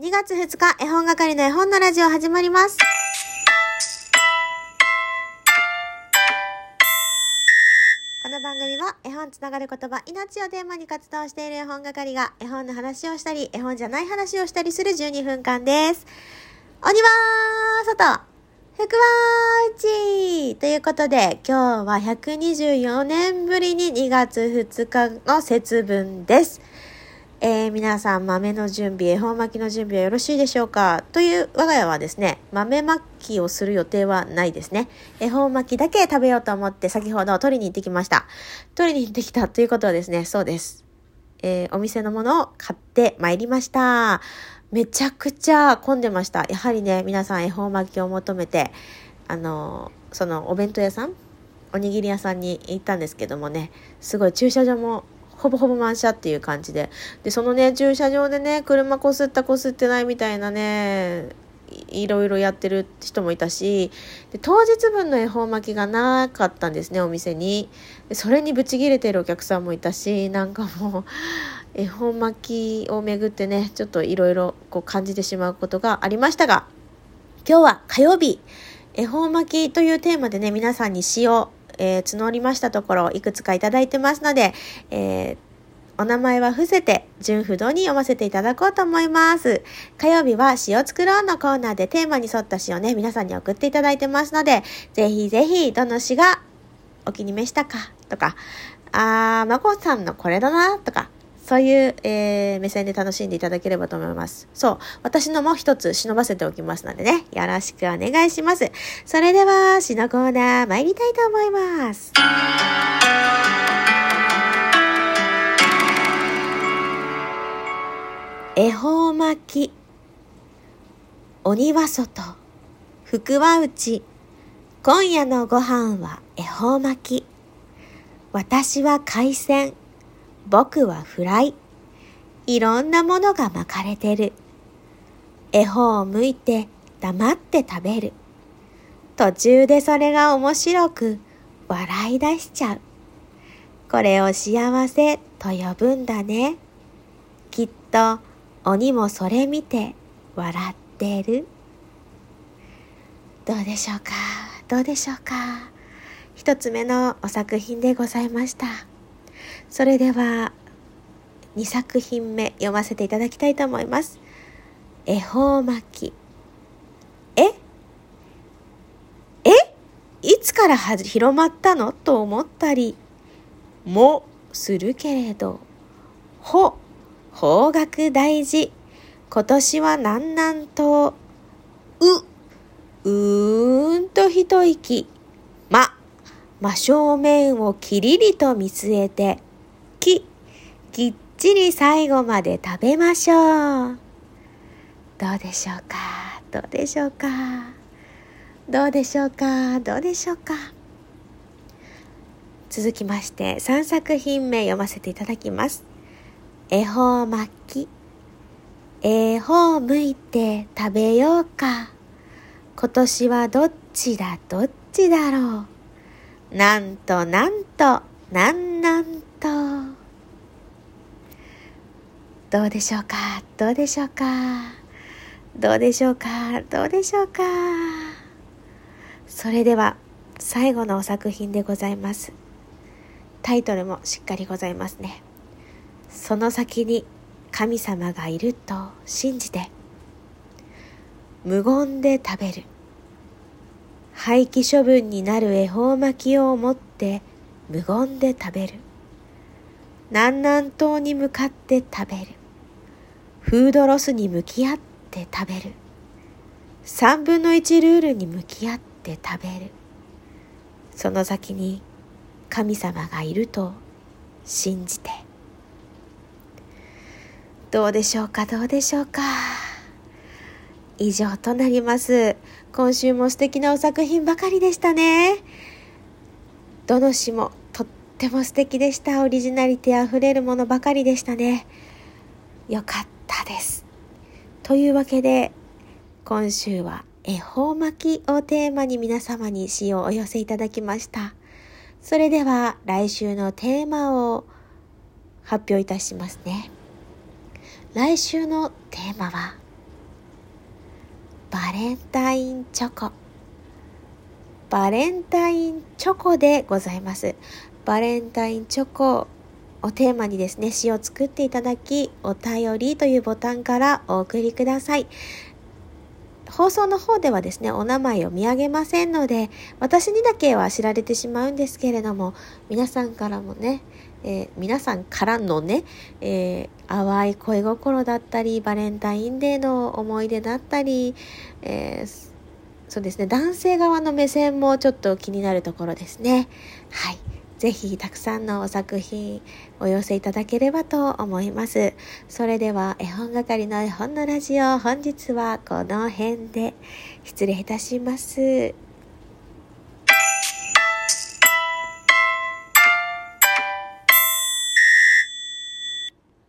2月2日、絵本係の絵本のラジオ始まります。この番組は絵本つながる言葉、命をテーマに活動している絵本係が絵本の話をしたり、絵本じゃない話をしたりする12分間です。鬼は外福は内ということで、今日は124年ぶりに2月2日の節分です。えー、皆さん豆の準備、恵方巻きの準備はよろしいでしょうか？という我が家はですね、豆巻きをする予定はないですね。恵方巻きだけ食べようと思って先ほど取りに行ってきました。取りに行ってきたということはですね、そうです。えー、お店のものを買ってまいりました。めちゃくちゃ混んでました。やはりね、皆さん恵方巻きを求めて、あのー、そのお弁当屋さんおにぎり屋さんに行ったんですけどもね、すごい駐車場もほぼほぼ満車っていう感じで。で、そのね、駐車場でね、車こすったこすってないみたいなね、いろいろやってる人もいたし、で当日分の恵方巻きがなかったんですね、お店に。でそれにブチギレてるお客さんもいたし、なんかもう、恵方巻きをめぐってね、ちょっといろいろ感じてしまうことがありましたが、今日は火曜日、恵方巻きというテーマでね、皆さんに詩をえー、募りましたところを、いくつかいただいてますので、えー、お名前は伏せて、純不動に読ませていただこうと思います。火曜日は詩を作ろうのコーナーでテーマに沿った詩をね、皆さんに送っていただいてますので、ぜひぜひ、どの詩がお気に召したかとか、あー、まこさんのこれだなとか、そういう、えー、目線で楽しんでいただければと思います。そう。私のも一つ忍ばせておきますのでね。よろしくお願いします。それでは、詩のコーナー参りたいと思います。恵方巻き。鬼は外。福は内。今夜のご飯は恵方巻き。私は海鮮。僕はフライ。いろんなものが巻かれてる。絵本を向いて黙って食べる。途中でそれが面白く笑い出しちゃう。これを幸せと呼ぶんだね。きっと鬼もそれ見て笑ってる。どうでしょうか？どうでしょうか？一つ目のお作品でございました。それでは2作品目読ませていただきたいと思います。恵方巻き。え？え？いつから広まったの？と思ったりもするけれど、ほ、方角大事。今年は南南東。う、うーんと一息。ま、真正面をきりりと見据えて、き、きっちり最後まで食べましょう。どうでしょうか？どうでしょうか？どうでしょうか？どうでしょうか？続きまして3作品目読ませていただきます。恵方巻き。恵方向いて食べようか。今年はどっちだ？どっちだろう？なんとなんとなんなんと。どうでしょうか？どうでしょうか？どうでしょうか？どうでしょうか？それでは最後のお作品でございます。タイトルもしっかりございますね。その先に神様がいると信じて無言で食べる。廃棄処分になる恵方巻きを持って無言で食べる。南南東に向かって食べる。フードロスに向き合って食べる。三分の一ルールに向き合って食べる。その先に神様がいると信じて。どうでしょうか？どうでしょうか？以上となります。今週も素敵なお作品ばかりでしたね。どの詩もっても素敵でした。オリジナリティあふれるものばかりでしたね。よかったです。というわけで、今週は恵方巻きをテーマに皆様に詩をお寄せいただきました。それでは来週のテーマを発表いたしますね。来週のテーマはバレンタインチョコ。バレンタインチョコでございます。バレンタインチョコをテーマにですね、詩を作っていただき、お便りというボタンからお送りください。放送の方ではですね、お名前を見上げませんので、私にだけは知られてしまうんですけれども、皆さんからもね、えー、皆さんからのね、えー、淡い恋心だったり、バレンタインデーの思い出だったり、えー、そうですね、男性側の目線もちょっと気になるところですね。はい。ぜひたくさんの作品お寄せいただければと思います。それでは絵本係の絵本のラジオ本日はこの辺で失礼いたします。